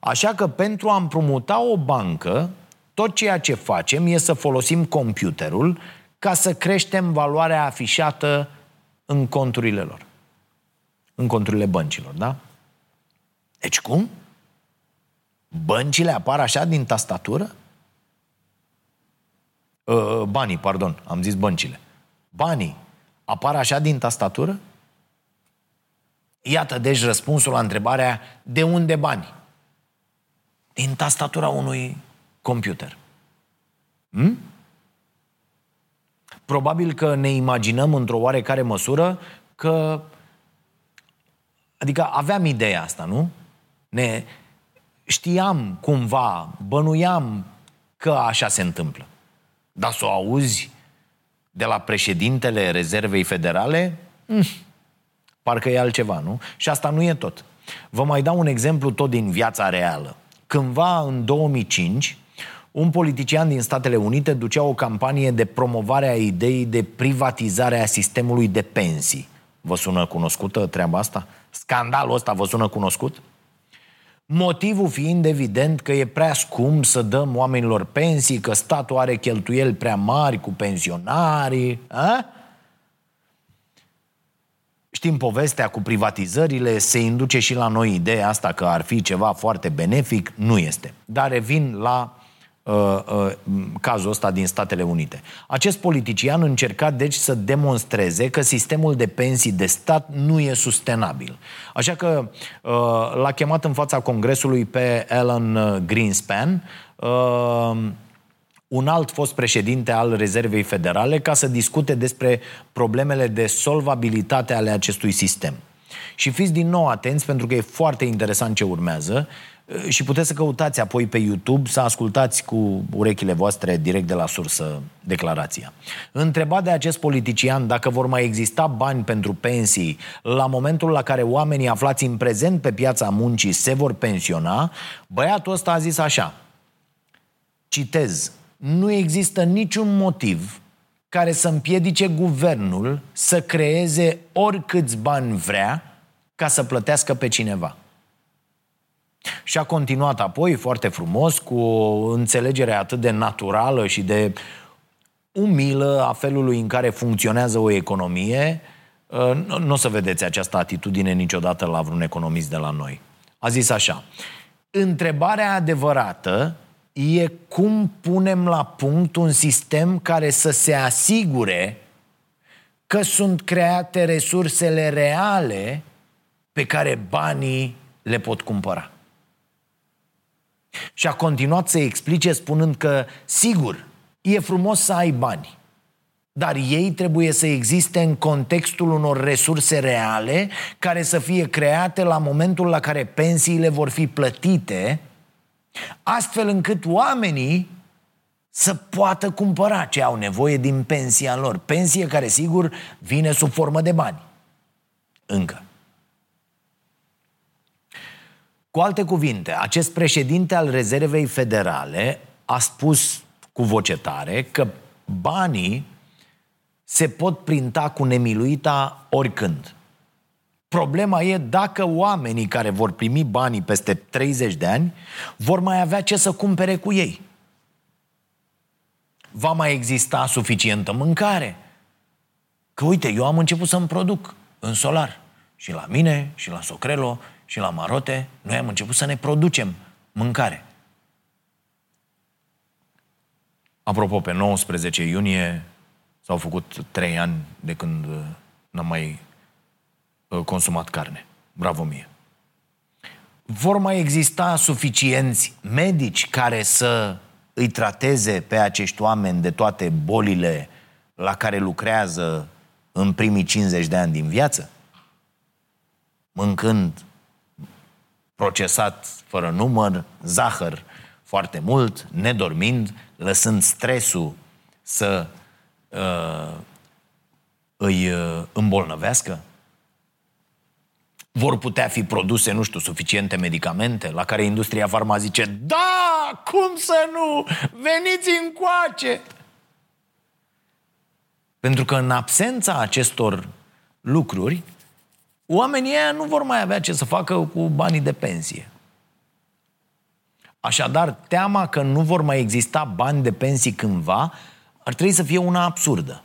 [SPEAKER 2] Așa că pentru a împrumuta o bancă, tot ceea ce facem e să folosim computerul ca să creștem valoarea afișată în conturile lor. În conturile băncilor, da? Deci cum? Băncile apar așa din tastatură? Uh, banii, pardon, am zis băncile. Banii apar așa din tastatură? Iată deci răspunsul la întrebarea de unde bani? Din tastatura unui computer. Hmm? Probabil că ne imaginăm într-o oarecare măsură că adică aveam ideea asta, nu? Ne știam cumva, bănuiam că așa se întâmplă. Dar să o auzi de la președintele Rezervei Federale, mm, parcă e altceva, nu? Și asta nu e tot. Vă mai dau un exemplu tot din viața reală. Cândva, în 2005, un politician din Statele Unite ducea o campanie de promovare a ideii de privatizare a sistemului de pensii. Vă sună cunoscută treaba asta? Scandalul ăsta vă sună cunoscut? Motivul fiind evident că e prea scump să dăm oamenilor pensii, că statul are cheltuieli prea mari cu pensionarii. A? Știm povestea cu privatizările, se induce și la noi ideea asta că ar fi ceva foarte benefic, nu este. Dar revin la uh, uh, cazul ăsta din Statele Unite. Acest politician încerca deci să demonstreze că sistemul de pensii de stat nu e sustenabil. Așa că uh, l-a chemat în fața Congresului pe Alan Greenspan, uh, un alt fost președinte al Rezervei Federale ca să discute despre problemele de solvabilitate ale acestui sistem. Și fiți din nou atenți pentru că e foarte interesant ce urmează și puteți să căutați apoi pe YouTube să ascultați cu urechile voastre direct de la sursă declarația. Întrebat de acest politician dacă vor mai exista bani pentru pensii la momentul la care oamenii aflați în prezent pe piața muncii se vor pensiona, băiatul ăsta a zis așa, citez, nu există niciun motiv care să împiedice guvernul să creeze oricâți bani vrea ca să plătească pe cineva. Și a continuat apoi foarte frumos cu o înțelegere atât de naturală și de umilă a felului în care funcționează o economie. Uh, nu o să vedeți această atitudine niciodată la vreun economist de la noi. A zis așa, întrebarea adevărată e cum punem la punct un sistem care să se asigure că sunt create resursele reale pe care banii le pot cumpăra. Și a continuat să explice spunând că, sigur, e frumos să ai bani, dar ei trebuie să existe în contextul unor resurse reale care să fie create la momentul la care pensiile vor fi plătite, astfel încât oamenii să poată cumpăra ce au nevoie din pensia lor. Pensie care, sigur, vine sub formă de bani. Încă. Cu alte cuvinte, acest președinte al Rezervei Federale a spus cu voce tare că banii se pot printa cu nemiluita oricând. Problema e dacă oamenii care vor primi banii peste 30 de ani vor mai avea ce să cumpere cu ei. Va mai exista suficientă mâncare? Că uite, eu am început să-mi produc în solar. Și la mine, și la Socrelo, și la Marote, noi am început să ne producem mâncare. Apropo, pe 19 iunie s-au făcut trei ani de când uh, n-am mai uh, consumat carne. Bravo mie! Vor mai exista suficienți medici care să îi trateze pe acești oameni de toate bolile la care lucrează în primii 50 de ani din viață? Mâncând procesat fără număr, zahăr foarte mult, nedormind, lăsând stresul să uh, îi uh, îmbolnăvească? Vor putea fi produse, nu știu, suficiente medicamente la care industria farma zice Da, cum să nu? Veniți încoace! Pentru că în absența acestor lucruri, oamenii ăia nu vor mai avea ce să facă cu banii de pensie. Așadar, teama că nu vor mai exista bani de pensii cândva ar trebui să fie una absurdă.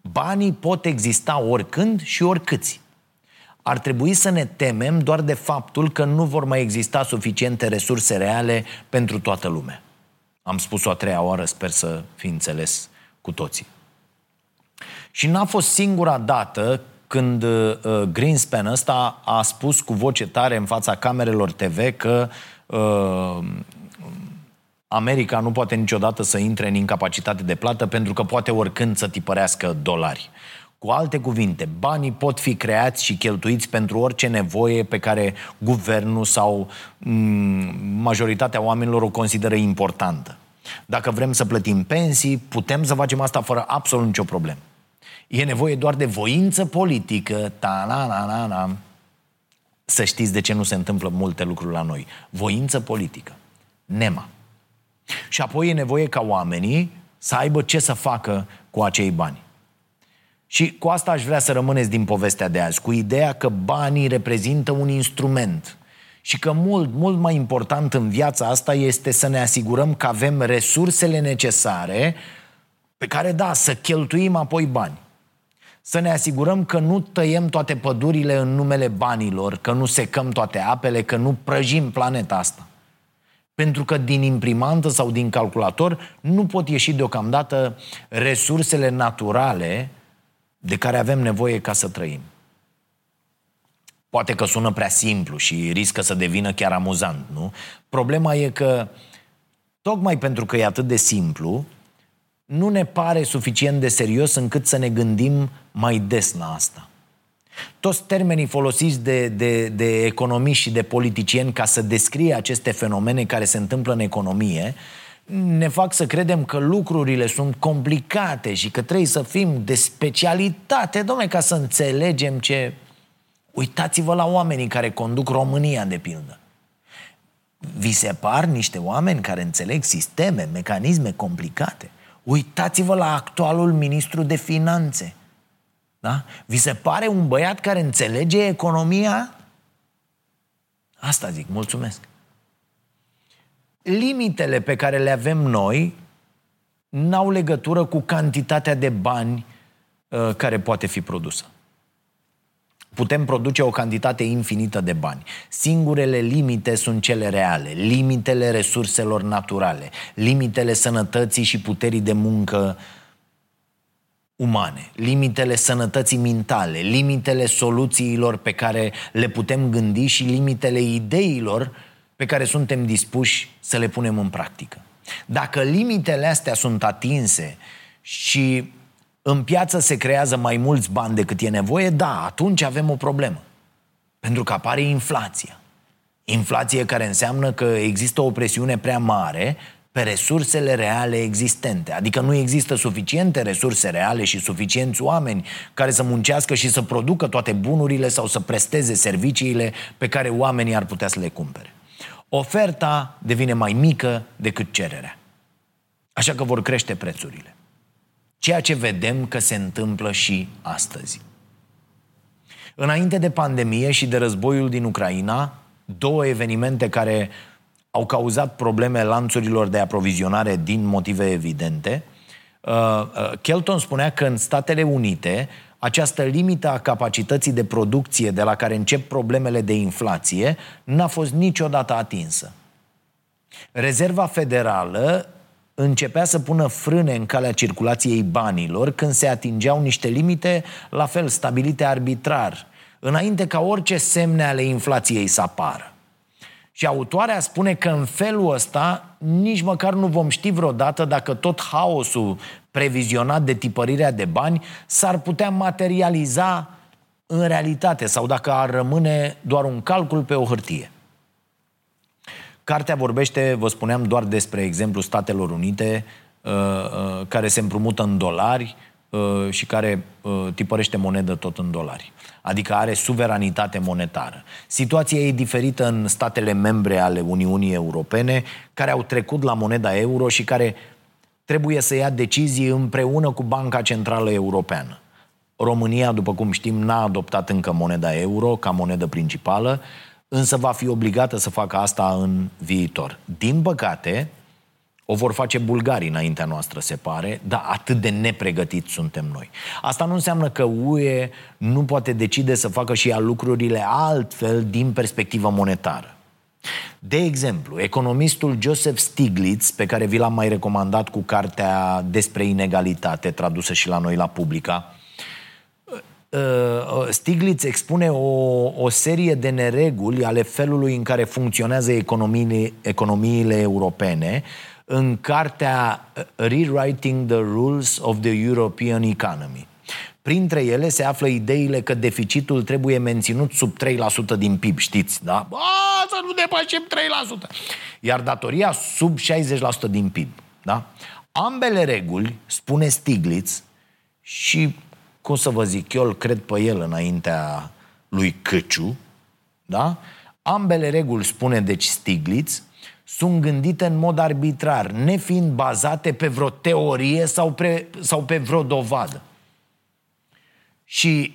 [SPEAKER 2] Banii pot exista oricând și oricâți. Ar trebui să ne temem doar de faptul că nu vor mai exista suficiente resurse reale pentru toată lumea. Am spus-o a treia oară, sper să fi înțeles cu toții. Și n-a fost singura dată când uh, Greenspan ăsta a spus cu voce tare în fața camerelor TV că uh, America nu poate niciodată să intre în incapacitate de plată pentru că poate oricând să tipărească dolari. Cu alte cuvinte, banii pot fi creați și cheltuiți pentru orice nevoie pe care guvernul sau mm, majoritatea oamenilor o consideră importantă. Dacă vrem să plătim pensii, putem să facem asta fără absolut nicio problemă. E nevoie doar de voință politică, ta na na na na Să știți de ce nu se întâmplă multe lucruri la noi. Voință politică. Nema. Și apoi e nevoie ca oamenii să aibă ce să facă cu acei bani. Și cu asta aș vrea să rămâneți din povestea de azi, cu ideea că banii reprezintă un instrument și că mult, mult mai important în viața asta este să ne asigurăm că avem resursele necesare pe care, da, să cheltuim apoi bani. Să ne asigurăm că nu tăiem toate pădurile în numele banilor, că nu secăm toate apele, că nu prăjim planeta asta. Pentru că din imprimantă sau din calculator nu pot ieși deocamdată resursele naturale de care avem nevoie ca să trăim. Poate că sună prea simplu și riscă să devină chiar amuzant, nu? Problema e că, tocmai pentru că e atât de simplu, nu ne pare suficient de serios încât să ne gândim mai des la asta. Toți termenii folosiți de, de, de economiști și de politicieni ca să descrie aceste fenomene care se întâmplă în economie ne fac să credem că lucrurile sunt complicate și că trebuie să fim de specialitate, domne, ca să înțelegem ce... Uitați-vă la oamenii care conduc România, de pildă. Vi se par niște oameni care înțeleg sisteme, mecanisme complicate? Uitați-vă la actualul ministru de finanțe. Da? Vi se pare un băiat care înțelege economia? Asta zic, mulțumesc. Limitele pe care le avem noi n-au legătură cu cantitatea de bani uh, care poate fi produsă. Putem produce o cantitate infinită de bani. Singurele limite sunt cele reale, limitele resurselor naturale, limitele sănătății și puterii de muncă umane, limitele sănătății mentale, limitele soluțiilor pe care le putem gândi și limitele ideilor pe care suntem dispuși să le punem în practică. Dacă limitele astea sunt atinse și în piață se creează mai mulți bani decât e nevoie, da, atunci avem o problemă. Pentru că apare inflația. Inflație care înseamnă că există o presiune prea mare pe resursele reale existente. Adică nu există suficiente resurse reale și suficienți oameni care să muncească și să producă toate bunurile sau să presteze serviciile pe care oamenii ar putea să le cumpere. Oferta devine mai mică decât cererea. Așa că vor crește prețurile. Ceea ce vedem că se întâmplă și astăzi. Înainte de pandemie și de războiul din Ucraina, două evenimente care au cauzat probleme lanțurilor de aprovizionare din motive evidente, uh, uh, Kelton spunea că în Statele Unite această limită a capacității de producție de la care încep problemele de inflație n-a fost niciodată atinsă. Rezerva Federală începea să pună frâne în calea circulației banilor când se atingeau niște limite, la fel stabilite arbitrar, înainte ca orice semne ale inflației să apară. Și autoarea spune că în felul ăsta nici măcar nu vom ști vreodată dacă tot haosul previzionat de tipărirea de bani s-ar putea materializa în realitate sau dacă ar rămâne doar un calcul pe o hârtie. Cartea vorbește, vă spuneam, doar despre exemplu Statelor Unite, uh, uh, care se împrumută în dolari uh, și care tipărește monedă tot în dolari. Adică are suveranitate monetară. Situația e diferită în statele membre ale Uniunii Europene, care au trecut la moneda euro și care trebuie să ia decizii împreună cu Banca Centrală Europeană. România, după cum știm, n-a adoptat încă moneda euro ca monedă principală, însă va fi obligată să facă asta în viitor. Din păcate, o vor face bulgarii înaintea noastră, se pare, dar atât de nepregătiți suntem noi. Asta nu înseamnă că UE nu poate decide să facă și ea lucrurile altfel din perspectivă monetară. De exemplu, economistul Joseph Stiglitz, pe care vi l-am mai recomandat cu cartea despre inegalitate, tradusă și la noi la Publica, uh, uh, Stiglitz expune o, o serie de nereguli ale felului în care funcționează economiile, economiile europene în cartea uh, Rewriting the Rules of the European Economy. Printre ele se află ideile că deficitul trebuie menținut sub 3% din PIB, știți, da? Ba, să nu depășim 3%. Iar datoria sub 60% din PIB, da? Ambele reguli, spune Stiglitz, și, cum să vă zic, eu îl cred pe el înaintea lui Căciu, da? Ambele reguli, spune deci Stiglitz, sunt gândite în mod arbitrar, nefiind bazate pe vreo teorie sau, pre, sau pe vreo dovadă. Și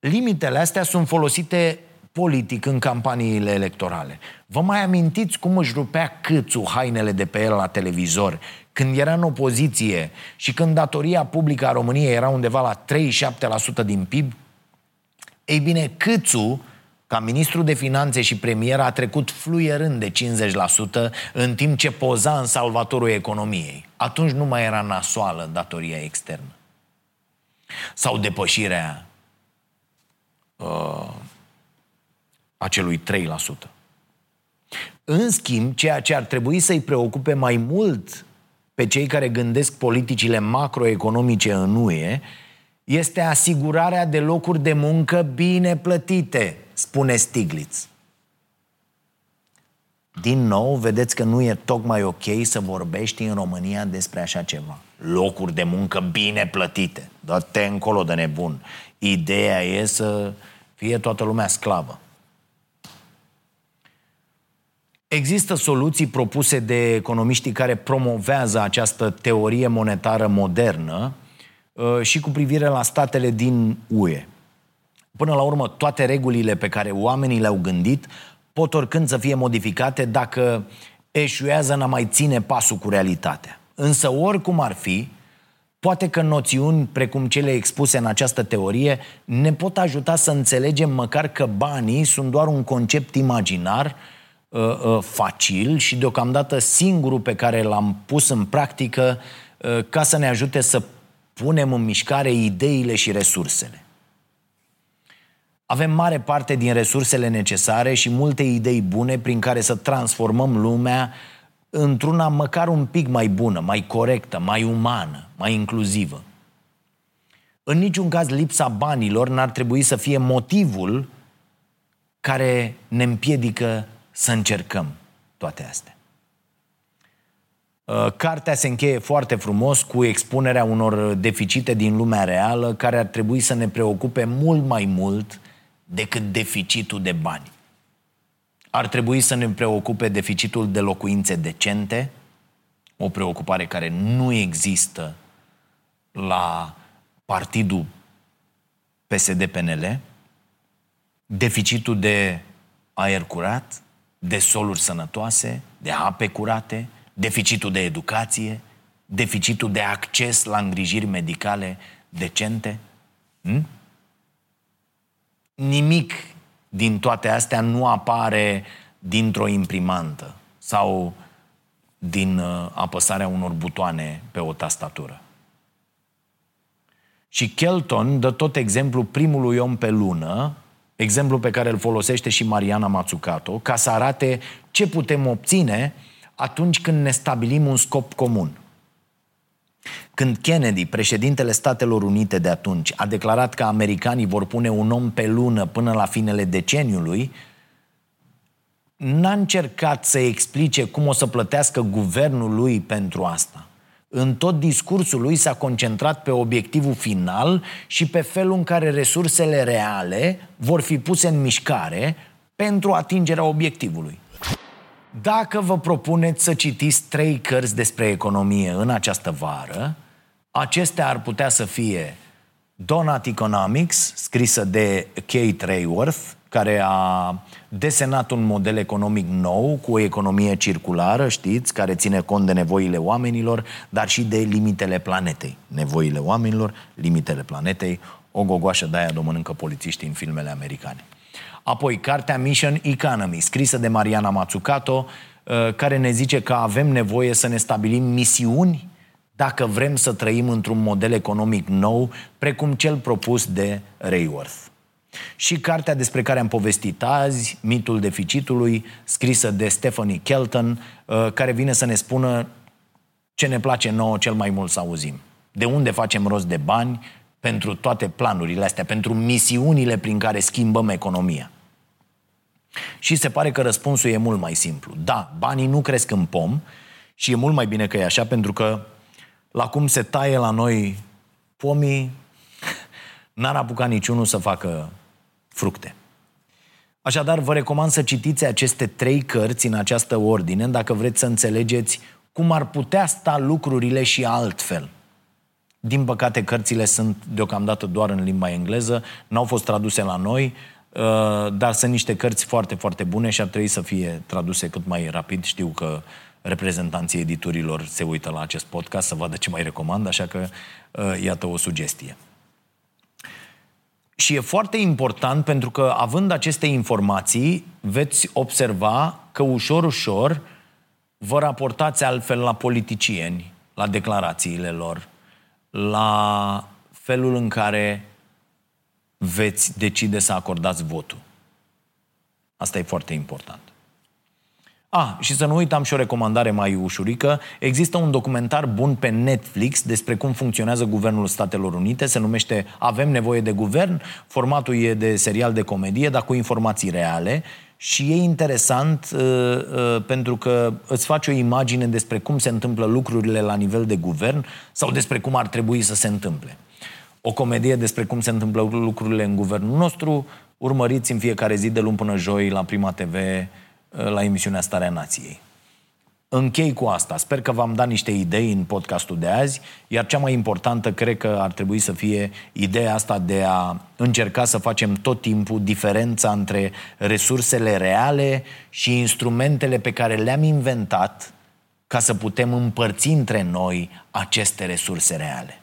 [SPEAKER 2] limitele astea sunt folosite politic în campaniile electorale. Vă mai amintiți cum își rupea câțu hainele de pe el la televizor când era în opoziție și când datoria publică a României era undeva la 37% din PIB? Ei bine, câțu ca ministru de finanțe și premier a trecut fluierând de 50% în timp ce poza în salvatorul economiei. Atunci nu mai era nasoală datoria externă. Sau depășirea uh, acelui 3%. În schimb, ceea ce ar trebui să-i preocupe mai mult pe cei care gândesc politicile macroeconomice în UE este asigurarea de locuri de muncă bine plătite, spune Stiglitz. Din nou, vedeți că nu e tocmai ok să vorbești în România despre așa ceva. Locuri de muncă bine plătite. Dă-te încolo de nebun. Ideea e să fie toată lumea sclavă. Există soluții propuse de economiștii care promovează această teorie monetară modernă uh, și cu privire la statele din UE. Până la urmă, toate regulile pe care oamenii le-au gândit pot oricând să fie modificate dacă eșuează în a mai ține pasul cu realitatea. Însă, oricum ar fi, poate că noțiuni precum cele expuse în această teorie ne pot ajuta să înțelegem măcar că banii sunt doar un concept imaginar uh, uh, facil și deocamdată singurul pe care l-am pus în practică uh, ca să ne ajute să punem în mișcare ideile și resursele. Avem mare parte din resursele necesare și multe idei bune prin care să transformăm lumea într-una măcar un pic mai bună, mai corectă, mai umană, mai inclusivă. În niciun caz lipsa banilor n-ar trebui să fie motivul care ne împiedică să încercăm toate astea. Uh, cartea se încheie foarte frumos cu expunerea unor deficite din lumea reală care ar trebui să ne preocupe mult mai mult decât deficitul de bani. Ar trebui să ne preocupe deficitul de locuințe decente, o preocupare care nu există la partidul PSD-PNL, deficitul de aer curat, de soluri sănătoase, de ape curate, deficitul de educație, deficitul de acces la îngrijiri medicale decente. Hm? nimic din toate astea nu apare dintr-o imprimantă sau din uh, apăsarea unor butoane pe o tastatură. Și Kelton dă tot exemplu primului om pe lună, exemplu pe care îl folosește și Mariana Mazzucato, ca să arate ce putem obține atunci când ne stabilim un scop comun. Când Kennedy, președintele Statelor Unite de atunci, a declarat că americanii vor pune un om pe lună până la finele deceniului, n-a încercat să explice cum o să plătească guvernul lui pentru asta. În tot discursul lui s-a concentrat pe obiectivul final și pe felul în care resursele reale vor fi puse în mișcare pentru atingerea obiectivului. Dacă vă propuneți să citiți trei cărți despre economie în această vară, acestea ar putea să fie Donut Economics, scrisă de Kate Rayworth, care a desenat un model economic nou, cu o economie circulară, știți, care ține cont de nevoile oamenilor, dar și de limitele planetei. Nevoile oamenilor, limitele planetei, o gogoașă de aia domănâncă polițiștii în filmele americane. Apoi, cartea Mission Economy, scrisă de Mariana Mazzucato, uh, care ne zice că avem nevoie să ne stabilim misiuni dacă vrem să trăim într-un model economic nou, precum cel propus de Rayworth. Și cartea despre care am povestit azi, Mitul deficitului, scrisă de Stephanie Kelton, uh, care vine să ne spună ce ne place nouă cel mai mult să auzim. De unde facem rost de bani pentru toate planurile astea, pentru misiunile prin care schimbăm economia. Și se pare că răspunsul e mult mai simplu. Da, banii nu cresc în pom și e mult mai bine că e așa, pentru că la cum se taie la noi pomii, *laughs* n-ar apuca niciunul să facă fructe. Așadar, vă recomand să citiți aceste trei cărți în această ordine, dacă vreți să înțelegeți cum ar putea sta lucrurile și altfel. Din păcate, cărțile sunt deocamdată doar în limba engleză, n-au fost traduse la noi, uh, dar sunt niște cărți foarte, foarte bune și ar trebui să fie traduse cât mai rapid. Știu că reprezentanții editurilor se uită la acest podcast să vadă ce mai recomand, așa că uh, iată o sugestie. Și e foarte important pentru că, având aceste informații, veți observa că ușor, ușor vă raportați altfel la politicieni, la declarațiile lor, la felul în care veți decide să acordați votul. Asta e foarte important. A, ah, și să nu uitam și o recomandare mai ușurică. Există un documentar bun pe Netflix despre cum funcționează Guvernul Statelor Unite. Se numește Avem nevoie de guvern. Formatul e de serial de comedie, dar cu informații reale. Și e interesant uh, uh, pentru că îți faci o imagine despre cum se întâmplă lucrurile la nivel de guvern sau despre cum ar trebui să se întâmple. O comedie despre cum se întâmplă lucrurile în guvernul nostru, urmăriți în fiecare zi de luni până joi la Prima TV la emisiunea Starea Nației. Închei cu asta. Sper că v-am dat niște idei în podcastul de azi, iar cea mai importantă cred că ar trebui să fie ideea asta de a încerca să facem tot timpul diferența între resursele reale și instrumentele pe care le-am inventat ca să putem împărți între noi aceste resurse reale.